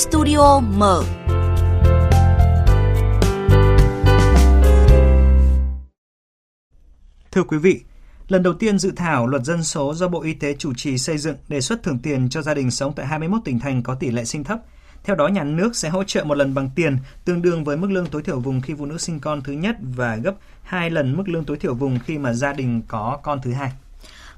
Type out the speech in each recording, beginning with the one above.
Studio mở. Thưa quý vị, lần đầu tiên dự thảo luật dân số do Bộ Y tế chủ trì xây dựng đề xuất thưởng tiền cho gia đình sống tại 21 tỉnh thành có tỷ lệ sinh thấp. Theo đó, nhà nước sẽ hỗ trợ một lần bằng tiền tương đương với mức lương tối thiểu vùng khi phụ nữ sinh con thứ nhất và gấp 2 lần mức lương tối thiểu vùng khi mà gia đình có con thứ hai.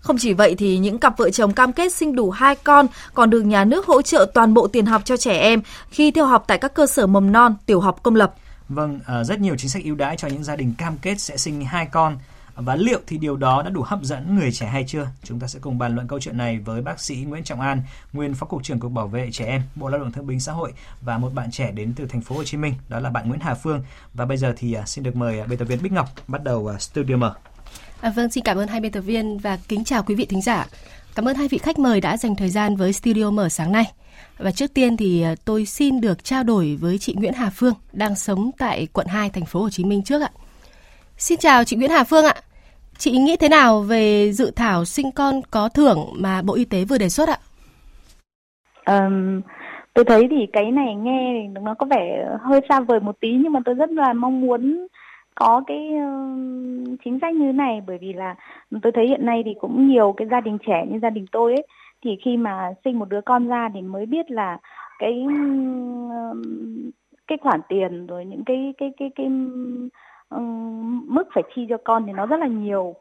Không chỉ vậy thì những cặp vợ chồng cam kết sinh đủ hai con còn được nhà nước hỗ trợ toàn bộ tiền học cho trẻ em khi theo học tại các cơ sở mầm non, tiểu học công lập. Vâng, à, rất nhiều chính sách ưu đãi cho những gia đình cam kết sẽ sinh hai con. Và liệu thì điều đó đã đủ hấp dẫn người trẻ hay chưa? Chúng ta sẽ cùng bàn luận câu chuyện này với bác sĩ Nguyễn Trọng An, nguyên phó cục trưởng cục bảo vệ trẻ em, Bộ Lao động Thương binh Xã hội và một bạn trẻ đến từ thành phố Hồ Chí Minh, đó là bạn Nguyễn Hà Phương. Và bây giờ thì à, xin được mời à, biên tập viên Bích Ngọc bắt đầu studio mở. À, vâng, xin cảm ơn hai biên tập viên và kính chào quý vị thính giả. Cảm ơn hai vị khách mời đã dành thời gian với studio mở sáng nay. Và trước tiên thì ờ, tôi xin được trao đổi với chị Nguyễn Hà Phương đang sống tại quận 2 thành phố Hồ Chí Minh trước ạ. Xin chào chị Nguyễn Hà Phương ạ. Chị nghĩ thế nào về dự thảo sinh con có thưởng mà Bộ Y tế vừa đề xuất ạ? Um, tôi thấy thì cái này nghe nó có vẻ hơi xa vời một tí nhưng mà tôi rất là mong muốn có cái uh, chính sách như này? Bởi vì là tôi thấy hiện nay thì cũng nhiều cái gia đình trẻ như gia đình tôi ấy thì khi mà sinh một đứa con ra thì mới biết là cái uh, cái khoản tiền rồi những cái cái cái cái, cái uh, mức phải chi cho con thì nó rất là nhiều.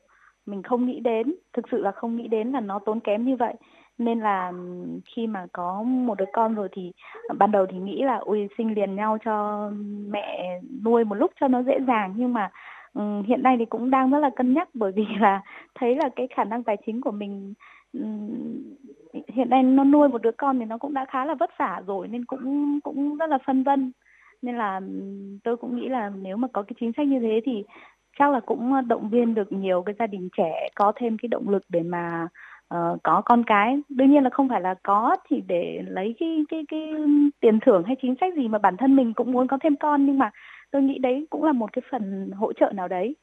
Mình không nghĩ đến thực sự là không nghĩ đến là nó tốn kém như vậy. Nên là ừ, khi mà có một đứa con rồi thì ban đầu thì nghĩ là ui sinh liền nhau cho mẹ nuôi một lúc cho nó dễ dàng. Nhưng mà um, hiện nay thì cũng đang rất là cân nhắc bởi vì là thấy là cái khả năng tài chính của mình um, hiện nay nó nuôi một đứa con thì nó cũng đã khá là vất vả rồi nên cũng cũng rất là phân vân. Nên là ừ, tôi cũng nghĩ là nếu mà có cái chính sách như thế thì chắc là cũng ờ, động viên được nhiều cái gia đình trẻ có thêm cái động lực để mà uh, có con cái. Đương nhiên là không phải là có thì để lấy cái cái cái tiền thưởng hay chính sách gì mà bản thân mình cũng muốn có thêm con nhưng mà tôi nghĩ đấy cũng là một cái phần hỗ trợ nào đấy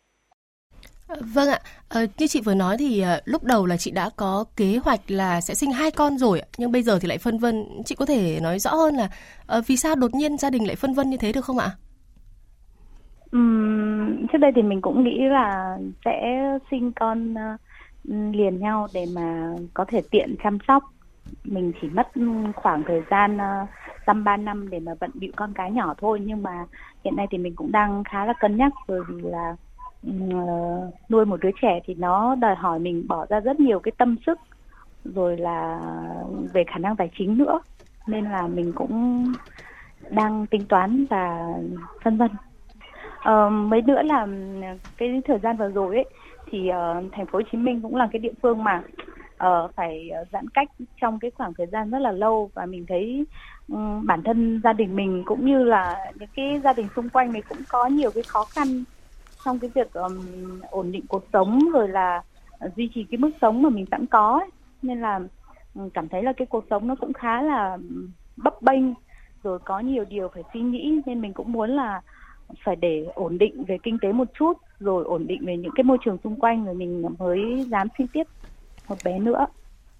Vâng ạ, ờ, như chị vừa nói thì uh, lúc đầu là chị đã có kế hoạch là sẽ sinh hai con rồi, nhưng bây giờ thì lại phân vân. Chị có thể nói rõ hơn là uh, vì sao đột nhiên gia đình lại phân vân như thế được không ạ? Uhm, trước đây thì mình cũng nghĩ là sẽ sinh con uh, liền nhau để mà có thể tiện chăm sóc mình chỉ mất khoảng thời gian dăm ba năm để mà vận bịu con cái nhỏ thôi. Nhưng mà hiện nay thì mình cũng đang khá là cân nhắc bởi vì là uh, nuôi một đứa trẻ thì nó đòi hỏi mình bỏ ra rất nhiều cái tâm sức rồi là về khả năng tài chính nữa. Nên là mình cũng đang tính toán và phân vân. Uh, mấy nữa là cái thời gian vừa rồi ấy thì uh, thành phố Hồ Chí Minh cũng là cái địa phương mà uh, phải ờ, giãn cách trong cái khoảng thời gian rất là lâu và mình thấy um, bản thân gia đình mình cũng như là những cái gia đình xung quanh mình cũng có nhiều cái khó khăn trong cái việc um, ổn định cuộc sống rồi là duy trì cái mức sống mà mình sẵn có ấy. nên là um, cảm thấy là cái cuộc sống nó cũng khá là bấp bênh rồi có nhiều điều phải suy nghĩ nên mình cũng muốn là phải để ổn định về kinh tế một chút rồi ổn định về những cái môi trường xung quanh rồi mình mới dám xin tiếp một bé nữa.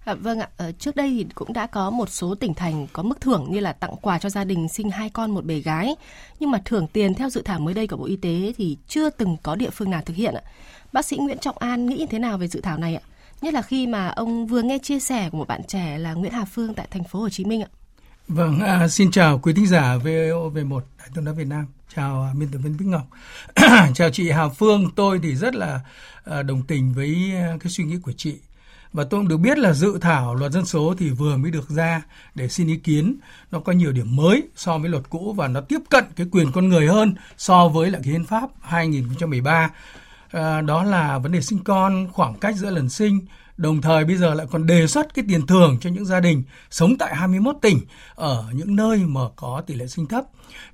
À, vâng ạ, ở trước đây thì cũng đã có một số tỉnh thành có mức thưởng như là tặng quà cho gia đình sinh hai con một bé gái. Nhưng mà thưởng tiền theo dự thảo mới đây của Bộ Y tế thì chưa từng có địa phương nào thực hiện ạ. Bác sĩ Nguyễn Trọng An nghĩ thế nào về dự thảo này ạ? Nhất là khi mà ông vừa nghe chia sẻ của một bạn trẻ là Nguyễn Hà Phương tại thành phố Hồ Chí Minh ạ. Vâng, à, xin chào quý thính giả VOV1 Đài Tiếng nói Việt Nam. Chào biên tập viên Bích Ngọc. chào chị Hà Phương, tôi thì rất là à, đồng tình với à, cái suy nghĩ của chị. Và tôi cũng được biết là dự thảo luật dân số thì vừa mới được ra để xin ý kiến. Nó có nhiều điểm mới so với luật cũ và nó tiếp cận cái quyền con người hơn so với lại cái hiến pháp 2013. À, đó là vấn đề sinh con, khoảng cách giữa lần sinh, đồng thời bây giờ lại còn đề xuất cái tiền thưởng cho những gia đình sống tại 21 tỉnh ở những nơi mà có tỷ lệ sinh thấp.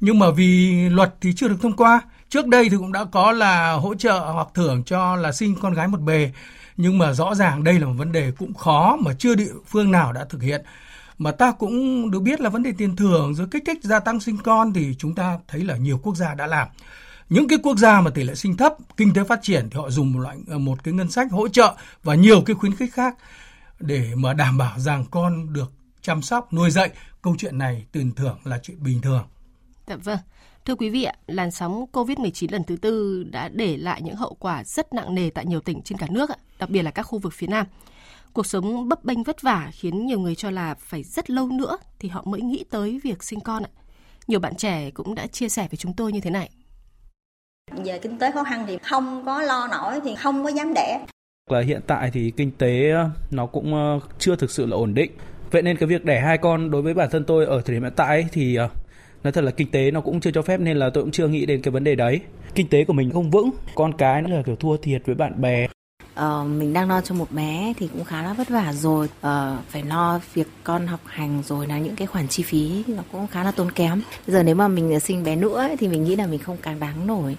Nhưng mà vì luật thì chưa được thông qua, trước đây thì cũng đã có là hỗ trợ hoặc thưởng cho là sinh con gái một bề, nhưng mà rõ ràng đây là một vấn đề cũng khó mà chưa địa phương nào đã thực hiện mà ta cũng được biết là vấn đề tiền thưởng rồi kích thích gia tăng sinh con thì chúng ta thấy là nhiều quốc gia đã làm những cái quốc gia mà tỷ lệ sinh thấp kinh tế phát triển thì họ dùng một loại ờ, một cái ngân sách hỗ trợ và nhiều cái khuyến khích khác để mà đảm bảo rằng con được chăm sóc, nuôi dạy. Câu chuyện này tiền thưởng là chuyện bình thường. Dạ vâng. Thưa quý vị, làn sóng COVID-19 lần thứ tư đã để lại những hậu quả rất nặng nề tại nhiều tỉnh trên cả nước, đặc biệt là các khu vực phía Nam. Cuộc sống bấp bênh vất vả khiến nhiều người cho là phải rất lâu nữa thì họ mới nghĩ tới việc sinh con. Nhiều bạn trẻ cũng đã chia sẻ với chúng tôi như thế này. Về kinh tế khó khăn thì không có lo nổi thì không có dám đẻ. Là hiện tại thì kinh tế ờ, nó cũng ờ, chưa thực sự là ổn định. Vậy nên cái việc đẻ hai con đối với bản thân tôi ở thời điểm hiện tại thì ờ, nói thật là kinh tế nó cũng chưa cho phép nên là tôi cũng chưa nghĩ đến cái vấn đề đấy. Kinh tế của mình không vững, con cái nó là kiểu thua thiệt với bạn bè. Ờ, mình đang lo cho một bé thì cũng khá là vất vả rồi ờ, phải lo việc con học hành rồi là những cái khoản chi phí nó cũng khá là tốn kém bây giờ nếu mà mình sinh bé nữa ấy, thì mình nghĩ là mình không càng đáng nổi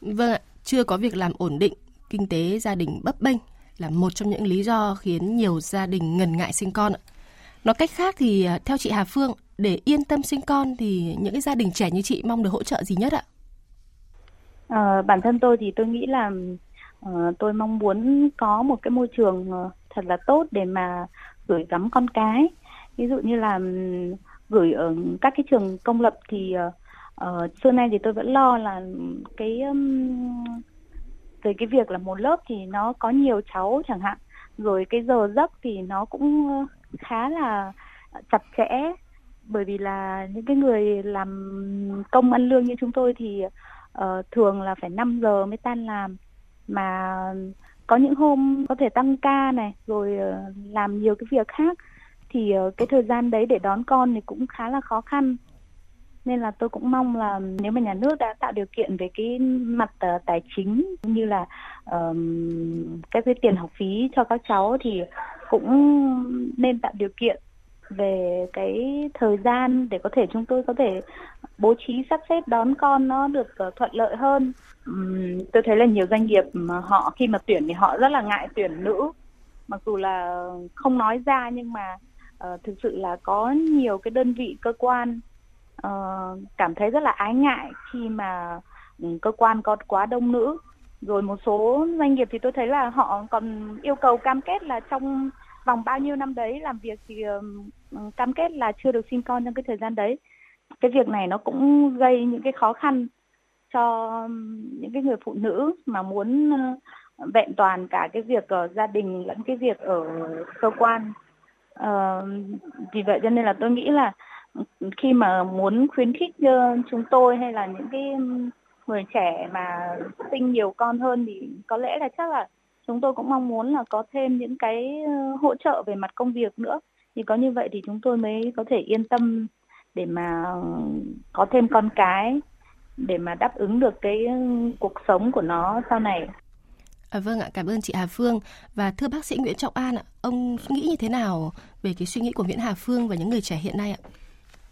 Vâng ạ, chưa có việc làm ổn định, kinh tế gia đình bấp bênh là một trong những lý do khiến nhiều gia đình ngần ngại sinh con ạ. Nói cách khác thì à, theo chị Hà Phương, để yên tâm sinh con thì những cái gia đình trẻ như chị mong được hỗ trợ gì nhất ạ? À, bản thân tôi thì tôi nghĩ là uh, tôi mong muốn có một cái môi trường uh, thật là tốt để mà gửi gắm con cái. Ví dụ như là um, gửi ở các cái trường công lập thì uh, uh, xưa nay thì tôi vẫn lo là cái um, về cái việc là một lớp thì nó có nhiều cháu chẳng hạn rồi cái giờ giấc thì nó cũng khá là chặt chẽ bởi vì là những cái người làm công ăn lương như chúng tôi thì uh, thường là phải 5 giờ mới tan làm. Mà có những hôm có thể tăng ca này rồi uh, làm nhiều cái việc khác thì uh, cái thời gian đấy để đón con thì cũng khá là khó khăn. Nên là tôi cũng mong là nếu mà nhà nước đã tạo điều kiện về cái mặt uh, tài chính như là uh, các cái tiền học phí cho các cháu thì cũng nên tạo điều kiện về cái thời gian để có thể chúng tôi có thể bố trí sắp xếp đón con nó được ờ, thuận lợi hơn. Tôi thấy là nhiều doanh nghiệp mà họ khi mà tuyển thì họ rất là ngại tuyển nữ. Mặc dù là không nói ra nhưng mà uh, thực sự là có nhiều cái đơn vị cơ quan uh, cảm thấy rất là ái ngại khi mà ừ, cơ quan có quá đông nữ. Rồi một số doanh nghiệp thì tôi thấy là họ còn yêu cầu cam kết là trong vòng bao nhiêu năm đấy làm việc thì Ờ, cam kết là chưa được sinh con trong cái thời gian đấy. Cái việc này nó cũng gây những cái khó khăn cho những cái người phụ nữ mà muốn ờ, vẹn toàn cả cái việc ở gia đình lẫn cái việc ở cơ quan. Ờ, vì vậy cho nên là tôi nghĩ là khi mà muốn khuyến khích ờ, chúng tôi hay là những cái người trẻ mà sinh nhiều con hơn thì có lẽ là chắc là chúng tôi cũng mong muốn là có thêm những cái hỗ trợ về mặt công việc nữa thì có như vậy thì chúng tôi mới có thể yên tâm để mà có thêm con cái để mà đáp ứng được cái cuộc sống của nó sau này. À, vâng ạ, cảm ơn chị Hà Phương và thưa bác sĩ Nguyễn Trọng An ạ, ông nghĩ như thế nào về cái suy nghĩ của Nguyễn Hà Phương và những người trẻ hiện nay ạ?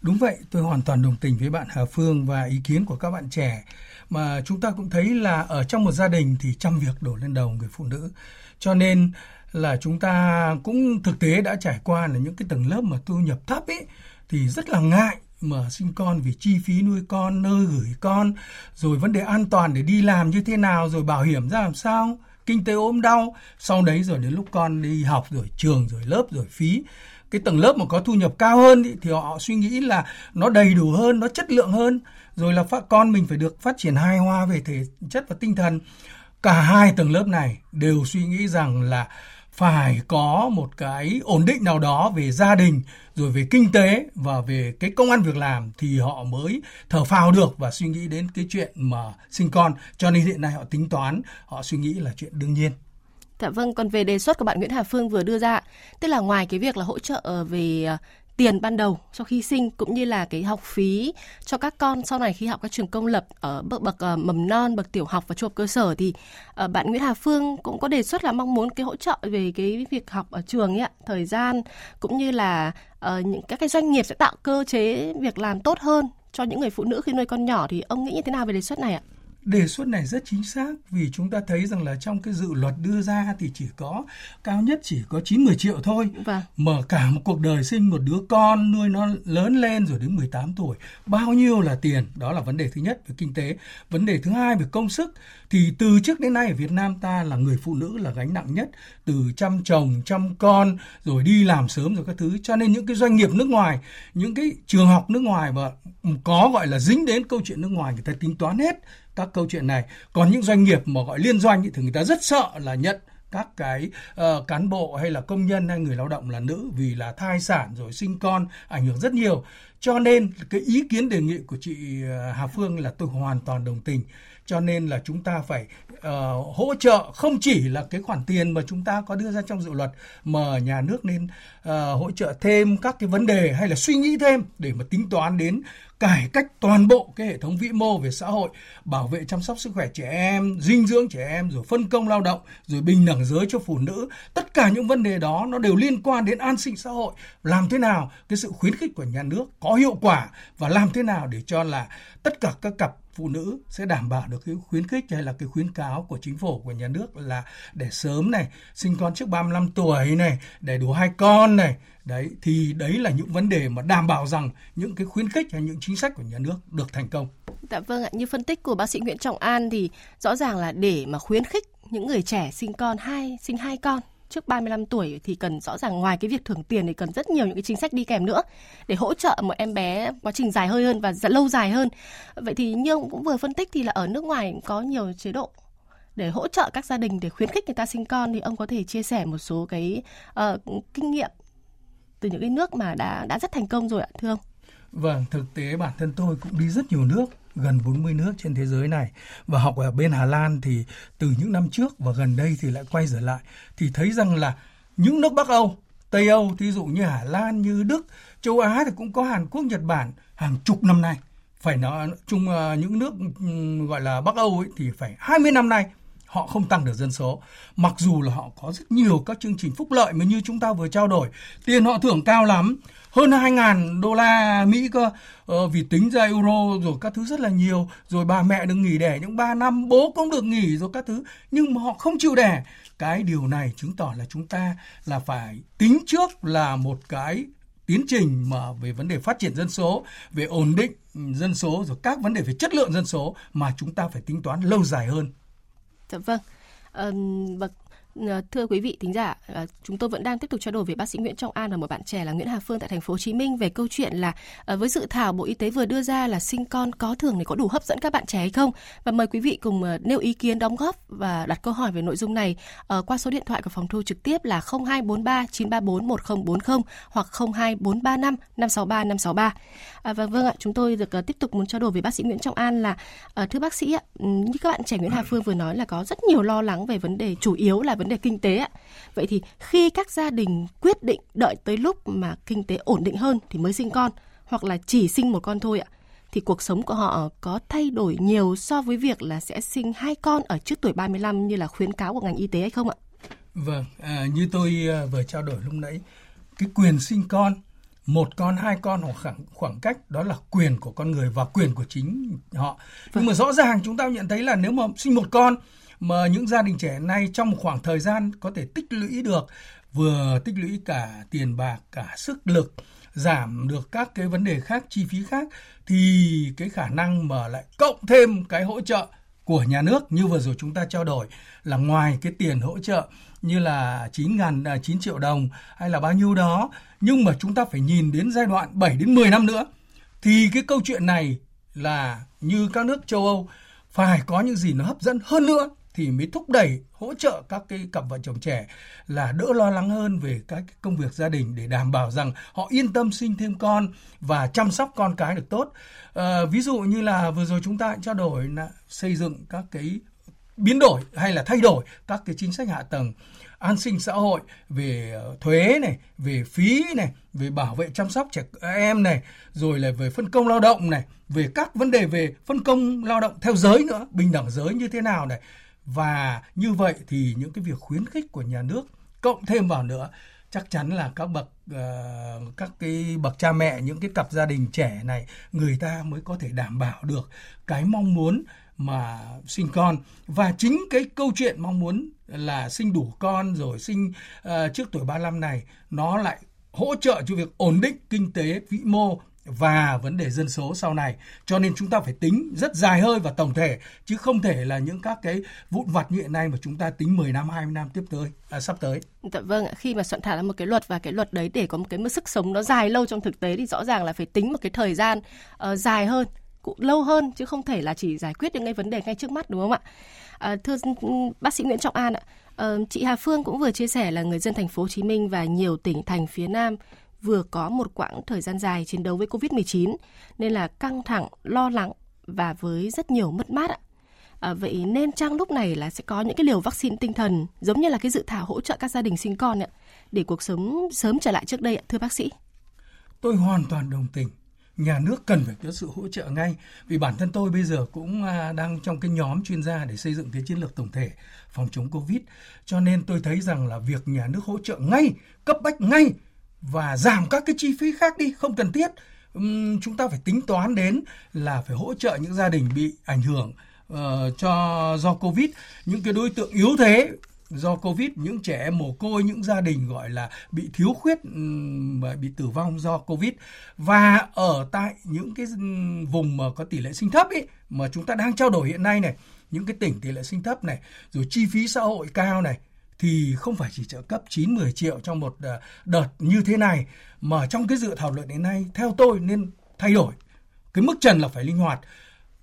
Đúng vậy, tôi hoàn toàn đồng tình với bạn Hà Phương và ý kiến của các bạn trẻ. Mà chúng ta cũng thấy là ở trong một gia đình thì trăm việc đổ lên đầu người phụ nữ. Cho nên là chúng ta cũng thực tế đã trải qua là những cái tầng lớp mà thu nhập thấp ấy thì rất là ngại mà sinh con vì chi phí nuôi con, nơi gửi con, rồi vấn đề an toàn để đi làm như thế nào, rồi bảo hiểm ra làm sao, kinh tế ốm đau, sau đấy rồi đến lúc con đi học rồi trường rồi lớp rồi phí. Cái tầng lớp mà có thu nhập cao hơn ý, thì họ suy nghĩ là nó đầy đủ hơn nó chất lượng hơn. Rồi là phát con mình phải được phát triển hài hòa về thể chất và tinh thần. Cả hai tầng lớp này đều suy nghĩ rằng là phải có một cái ổn định nào đó về gia đình rồi về kinh tế và về cái công ăn việc làm thì họ mới thở phào được và suy nghĩ đến cái chuyện mà sinh con. Cho nên hiện nay họ tính toán họ suy nghĩ là chuyện đương nhiên. Dạ vâng, còn về đề xuất của bạn Nguyễn Hà Phương vừa đưa ra, tức là ngoài cái việc là hỗ trợ ờ, về ờ, tiền ban đầu sau khi sinh cũng như là cái học phí cho các con sau này khi học các trường công lập ở bậc bậc uh, mầm non, bậc tiểu học và trung học cơ sở thì uh, bạn Nguyễn Hà Phương cũng có đề xuất là mong muốn cái hỗ trợ về cái việc học ở trường ấy ạ, thời gian cũng như là uh, những các cái doanh nghiệp sẽ tạo cơ chế việc làm tốt hơn cho những người phụ nữ khi nuôi con nhỏ thì ông nghĩ như thế nào về đề xuất này ạ? Đề xuất này rất chính xác vì chúng ta thấy rằng là trong cái dự luật đưa ra thì chỉ có cao nhất chỉ có 9 10 triệu thôi. Vâng. Mà cả một cuộc đời sinh một đứa con nuôi nó lớn lên rồi đến 18 tuổi, bao nhiêu là tiền? Đó là vấn đề thứ nhất về kinh tế. Vấn đề thứ hai về công sức thì từ trước đến nay ở Việt Nam ta là người phụ nữ là gánh nặng nhất từ chăm chồng, chăm con rồi đi làm sớm rồi các thứ cho nên những cái doanh nghiệp nước ngoài, những cái trường học nước ngoài mà có gọi là dính đến câu chuyện nước ngoài người ta tính toán hết các câu chuyện này. Còn những doanh nghiệp mà gọi liên doanh thì người ta rất sợ là nhận các cái uh, cán bộ hay là công nhân hay người lao động là nữ vì là thai sản rồi sinh con ảnh hưởng rất nhiều. Cho nên cái ý kiến đề nghị của chị ờ, Hà Phương là tôi hoàn toàn đồng tình. Cho nên là chúng ta phải uh, hỗ trợ không chỉ là cái khoản tiền mà chúng ta có đưa ra trong dự luật mà nhà nước nên uh, hỗ trợ thêm các cái vấn đề hay là suy nghĩ thêm để mà tính toán đến cải cách toàn bộ cái hệ thống vĩ mô về xã hội, bảo vệ chăm sóc sức khỏe trẻ em, dinh dưỡng trẻ em, rồi phân công lao động, rồi bình đẳng giới cho phụ nữ. Tất cả những vấn đề đó nó đều liên quan đến an sinh xã hội. Làm thế nào cái sự khuyến khích của nhà nước có hiệu quả và làm thế nào để cho là tất cả các cặp phụ nữ sẽ đảm bảo được cái khuyến khích hay là cái khuyến cáo của chính phủ của nhà nước là để sớm này sinh con trước 35 tuổi này để đủ hai con này đấy thì đấy là những vấn đề mà đảm bảo rằng những cái khuyến khích hay những chính sách của nhà nước được thành công. Dạ vâng ạ, như phân tích của bác sĩ Nguyễn Trọng An thì rõ ràng là để mà khuyến khích những người trẻ sinh con hai sinh hai con trước 35 tuổi thì cần rõ ràng ngoài cái việc thưởng tiền thì cần rất nhiều những cái chính sách đi kèm nữa để hỗ trợ một em bé quá trình dài hơi hơn và dạ lâu dài hơn. Vậy thì như ông cũng vừa phân tích thì là ở nước ngoài có nhiều chế độ để hỗ trợ các gia đình để khuyến khích người ta sinh con thì ông có thể chia sẻ một số cái uh, kinh nghiệm từ những cái nước mà đã đã rất thành công rồi ạ thưa ông? Vâng, thực tế bản thân tôi cũng đi rất nhiều nước gần 40 nước trên thế giới này và học ở bên Hà Lan thì từ những năm trước và gần đây thì lại quay trở lại thì thấy rằng là những nước Bắc Âu, Tây Âu, thí dụ như Hà Lan, như Đức, châu Á thì cũng có Hàn Quốc, Nhật Bản hàng chục năm nay. Phải nói chung ờ, những nước ừ, gọi là Bắc Âu ấy thì phải 20 năm nay họ không tăng được dân số. Mặc dù là họ có rất nhiều các chương trình phúc lợi mà như chúng ta vừa trao đổi, tiền họ thưởng cao lắm, hơn 2.000 đô la Mỹ cơ. Ờ, vì tính ra euro rồi các thứ rất là nhiều. Rồi bà mẹ được nghỉ đẻ những 3 năm bố cũng được nghỉ rồi các thứ. Nhưng mà họ không chịu đẻ. Cái điều này chứng tỏ là chúng ta là phải tính trước là một cái tiến trình mà về vấn đề phát triển dân số, về ổn định dân số rồi các vấn đề về chất lượng dân số mà chúng ta phải tính toán lâu dài hơn. Dạ vâng. Um, bậc Ờ, thưa quý vị thính giả, ờ, chúng tôi vẫn đang tiếp tục trao đổi với bác sĩ Nguyễn Trọng An và một bạn trẻ là Nguyễn Hà Phương tại thành phố Hồ Chí Minh về câu chuyện là ờ, với dự thảo Bộ Y tế vừa đưa ra là sinh con có thường thì có đủ hấp dẫn các bạn trẻ hay không? Và mời quý vị cùng nêu ý kiến đóng góp và đặt câu hỏi về nội dung này qua số điện thoại của phòng thu trực tiếp là 0243 934 1040 hoặc 02435 563 563. À, và vâng ạ, chúng tôi được tiếp tục muốn trao đổi với bác sĩ Nguyễn Trọng An là thưa bác sĩ ạ, như các bạn trẻ Nguyễn Hà Phương vừa nói là có rất nhiều lo lắng về vấn đề chủ yếu là vấn đề kinh tế ạ. Vậy thì khi các gia đình quyết định đợi tới lúc mà kinh tế ổn định hơn thì mới sinh con hoặc là chỉ sinh một con thôi ạ thì cuộc sống của họ có thay đổi nhiều so với việc là sẽ sinh hai con ở trước tuổi 35 như là khuyến cáo của ngành y tế hay không ạ? Vâng, à, như tôi à, vừa trao đổi lúc nãy, cái quyền sinh con, một con, hai con hoặc khoảng, khoảng cách đó là quyền của con người và quyền của chính họ. Vâng. Nhưng mà rõ ràng chúng ta nhận thấy là nếu mà sinh một con mà những gia đình trẻ nay trong một khoảng thời gian có thể tích lũy được, vừa tích lũy cả tiền bạc, cả sức lực, giảm được các cái vấn đề khác, chi phí khác, thì cái khả năng mà lại cộng thêm cái hỗ trợ của nhà nước như vừa rồi chúng ta trao đổi là ngoài cái tiền hỗ trợ như là 9 ngàn à, 9 triệu đồng hay là bao nhiêu đó. Nhưng mà chúng ta phải nhìn đến giai đoạn 7 đến 10 năm nữa, thì cái câu chuyện này là như các nước châu Âu, phải có những gì nó hấp dẫn hơn nữa thì mới thúc đẩy hỗ trợ các cái cặp vợ chồng trẻ là đỡ lo lắng hơn về các cái công việc gia đình để đảm bảo rằng họ yên tâm sinh thêm con và chăm sóc con cái được tốt. À, ví dụ như là vừa rồi chúng ta trao đổi là xây dựng các cái biến đổi hay là thay đổi các cái chính sách hạ tầng an sinh xã hội về ờ, thuế này về phí này về bảo vệ chăm sóc trẻ em này rồi là về phân công lao động này về các vấn đề về phân công lao động theo giới nữa bình đẳng giới như thế nào này và như vậy thì những cái việc khuyến khích của nhà nước cộng thêm vào nữa chắc chắn là các bậc uh, các cái bậc cha mẹ những cái cặp gia đình trẻ này người ta mới có thể đảm bảo được cái mong muốn mà sinh con. Và chính cái câu chuyện mong muốn là sinh đủ con rồi sinh uh, trước tuổi 35 này nó lại hỗ trợ cho việc ổn định kinh tế vĩ mô và vấn đề dân số sau này cho nên chúng ta phải tính rất dài hơi và tổng thể chứ không thể là những các cái vụn vặt như hiện nay mà chúng ta tính 10 năm 20 năm tiếp tới à, sắp tới. Dạ vâng ạ, khi mà soạn thảo ra một cái luật và cái luật đấy để có một cái mức sức sống nó dài lâu trong thực tế thì rõ ràng là phải tính một cái thời gian uh, dài hơn cũng lâu hơn chứ không thể là chỉ giải quyết những cái vấn đề ngay trước mắt đúng không ạ? À, thưa ừ, bác sĩ Nguyễn Trọng An ạ, à, chị Hà Phương cũng vừa chia sẻ là người dân thành phố Hồ Chí Minh và nhiều tỉnh thành phía Nam vừa có một quãng thời gian dài chiến đấu với Covid-19 nên là căng thẳng, lo lắng và với rất nhiều mất mát ạ. À, vậy nên trang lúc này là sẽ có những cái liều vaccine tinh thần giống như là cái dự thảo hỗ trợ các gia đình sinh con ạ để cuộc sống sớm trở lại trước đây ạ thưa bác sĩ. Tôi hoàn toàn đồng tình nhà nước cần phải có sự hỗ trợ ngay vì bản thân tôi bây giờ cũng à, đang trong cái nhóm chuyên gia để xây dựng cái chiến lược tổng thể phòng chống covid cho nên tôi thấy rằng là việc nhà nước hỗ trợ ngay cấp bách ngay và giảm các cái chi phí khác đi không cần thiết. Uhm, chúng ta phải tính toán đến là phải hỗ trợ những gia đình bị ảnh hưởng uh, cho do covid. Những cái đối tượng yếu thế do covid những trẻ em mồ côi những gia đình gọi là bị thiếu khuyết và bị tử vong do covid. Và ở tại những cái vùng mà có tỷ lệ sinh thấp ấy mà chúng ta đang trao đổi hiện nay này những cái tỉnh tỷ lệ sinh thấp này rồi chi phí xã hội cao này thì không phải chỉ trợ cấp 9 10 triệu trong một ờ, đợt như thế này, mà trong cái dự thảo luật đến nay, theo tôi nên thay đổi. Cái mức trần là phải linh hoạt.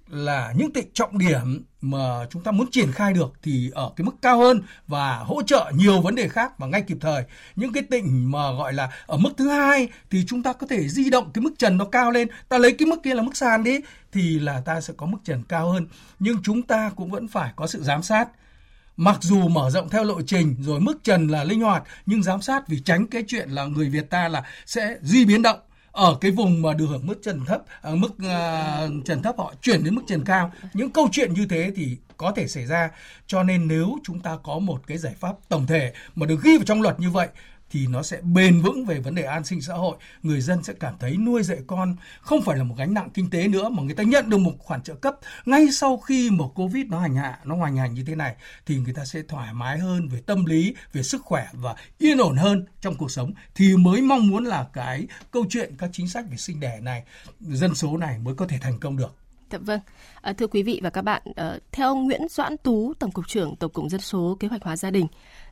Là những tỉnh trọng điểm mà chúng ta muốn triển khai được thì ở cái mức cao hơn và hỗ trợ nhiều vấn đề khác và ngay kịp thời. Những cái tỉnh mà gọi là ở mức thứ hai thì chúng ta có thể di động cái mức trần nó cao lên. Ta lấy cái mức kia là mức sàn đi, thì là ta sẽ có mức trần cao hơn. Nhưng chúng ta cũng vẫn phải có sự giám sát mặc dù mở rộng theo lộ trình rồi mức trần là linh hoạt nhưng giám sát vì tránh cái chuyện là người Việt ta là sẽ di biến động. Ở cái vùng mà được hưởng mức trần thấp à, mức uh, trần thấp họ chuyển đến mức trần cao. Những câu chuyện như thế thì có thể xảy ra. Cho nên nếu chúng ta có một cái giải pháp tổng thể mà được ghi vào trong luật như vậy thì nó sẽ bền vững về vấn đề an sinh xã hội. Người dân sẽ cảm thấy nuôi dạy con không phải là một gánh nặng kinh tế nữa, mà người ta nhận được một khoản trợ cấp ngay sau khi một covid nó hành hạ, nó hoành hành như thế này, thì người ta sẽ thoải mái hơn về tâm lý, về sức khỏe và yên ổn hơn trong cuộc sống. Thì mới mong muốn là cái câu chuyện các chính sách về sinh đẻ này, dân số này mới có thể thành công được. Dạ vâng. À, thưa quý vị và các bạn, à, theo ông Nguyễn Doãn Tú, Tổng cục trưởng Tổng cục Dân số Kế hoạch hóa gia đình,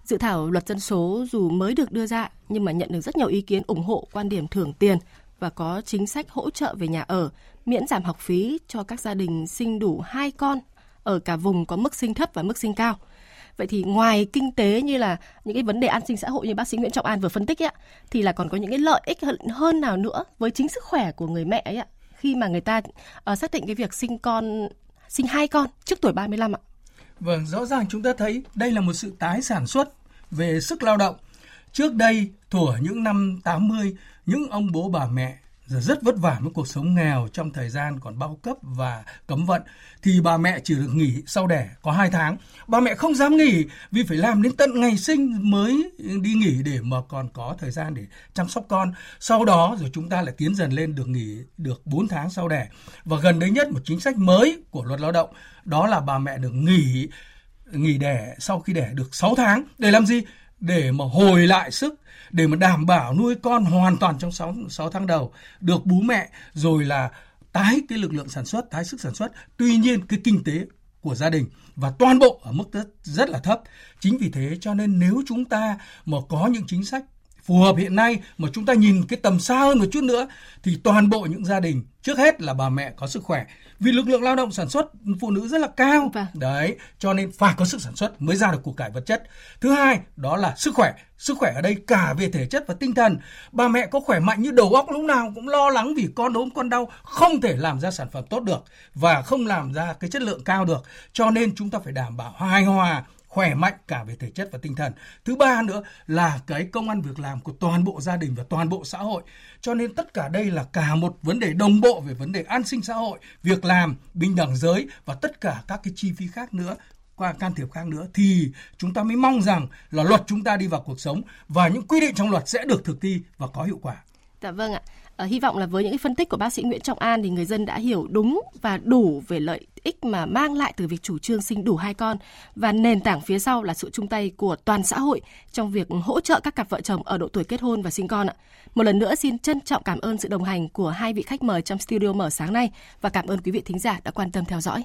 dự thảo luật dân số dù mới được đưa ra nhưng mà nhận được rất nhiều ý kiến ủng hộ quan điểm thưởng tiền và có chính sách hỗ trợ về nhà ở, miễn giảm học phí cho các gia đình sinh đủ hai con ở cả vùng có mức sinh thấp và mức sinh cao. Vậy thì ngoài kinh tế như là những cái vấn đề an sinh xã hội như bác sĩ Nguyễn Trọng An vừa phân tích ấy, thì là còn có những cái lợi ích hơn nào nữa với chính sức khỏe của người mẹ ấy ạ khi mà người ta uh, xác định cái việc sinh con sinh hai con trước tuổi 35 ạ? Vâng, rõ ràng chúng ta thấy đây là một sự tái sản xuất về sức lao động. Trước đây, thuở những năm 80, những ông bố bà mẹ rất vất vả với cuộc sống nghèo trong thời gian còn bao cấp và cấm vận thì bà mẹ chỉ được nghỉ sau đẻ có 2 tháng. Bà mẹ không dám nghỉ vì phải làm đến tận ngày sinh mới đi nghỉ để mà còn có thời gian để chăm sóc con. Sau đó rồi chúng ta lại tiến dần lên được nghỉ được 4 tháng sau đẻ. Và gần đây nhất một chính sách mới của luật lao động, đó là bà mẹ được nghỉ nghỉ đẻ sau khi đẻ được 6 tháng để làm gì? Để mà hồi lại sức để mà đảm bảo nuôi con hoàn toàn trong 6, 6 tháng đầu được bú mẹ rồi là tái cái lực lượng sản xuất, tái sức sản xuất. Tuy nhiên cái kinh tế của gia đình và toàn bộ ở mức rất, rất là thấp. Chính vì thế cho nên nếu chúng ta mà có những chính sách phù hợp hiện nay mà chúng ta nhìn cái tầm xa hơn một chút nữa thì toàn bộ những gia đình trước hết là bà mẹ có sức khỏe. Vì lực lượng lao động sản xuất phụ nữ rất là cao. Vâng. đấy cho nên phải có sức sản xuất mới ra được cuộc cải vật chất. Thứ hai đó là sức khỏe. Sức khỏe ở đây cả về thể chất và tinh thần. Bà mẹ có khỏe mạnh như đầu óc lúc nào cũng lo lắng vì con ốm con đau không thể làm ra sản phẩm tốt được và không làm ra cái chất lượng cao được. Cho nên chúng ta phải đảm bảo hài hòa khỏe mạnh cả về thể chất và tinh thần. Thứ ba nữa là cái công ăn việc làm của toàn bộ gia đình và toàn bộ xã hội. Cho nên tất cả đây là cả một vấn đề đồng bộ về vấn đề an sinh xã hội, việc làm, bình đẳng giới và tất cả các cái chi phí khác nữa qua can thiệp khác nữa thì chúng ta mới mong rằng là luật chúng ta đi vào cuộc sống và những quy định trong luật sẽ được thực thi và có hiệu quả. Dạ vâng ạ. À, hy vọng là với những cái phân tích của bác sĩ Nguyễn Trọng An thì người dân đã hiểu đúng và đủ về lợi ích mà mang lại từ việc chủ trương sinh đủ hai con và nền tảng phía sau là sự chung tay của toàn xã hội trong việc hỗ trợ các cặp vợ chồng ở độ tuổi kết hôn và sinh con ạ. Một lần nữa xin trân trọng cảm ơn sự đồng hành của hai vị khách mời trong studio mở sáng nay và cảm ơn quý vị thính giả đã quan tâm theo dõi.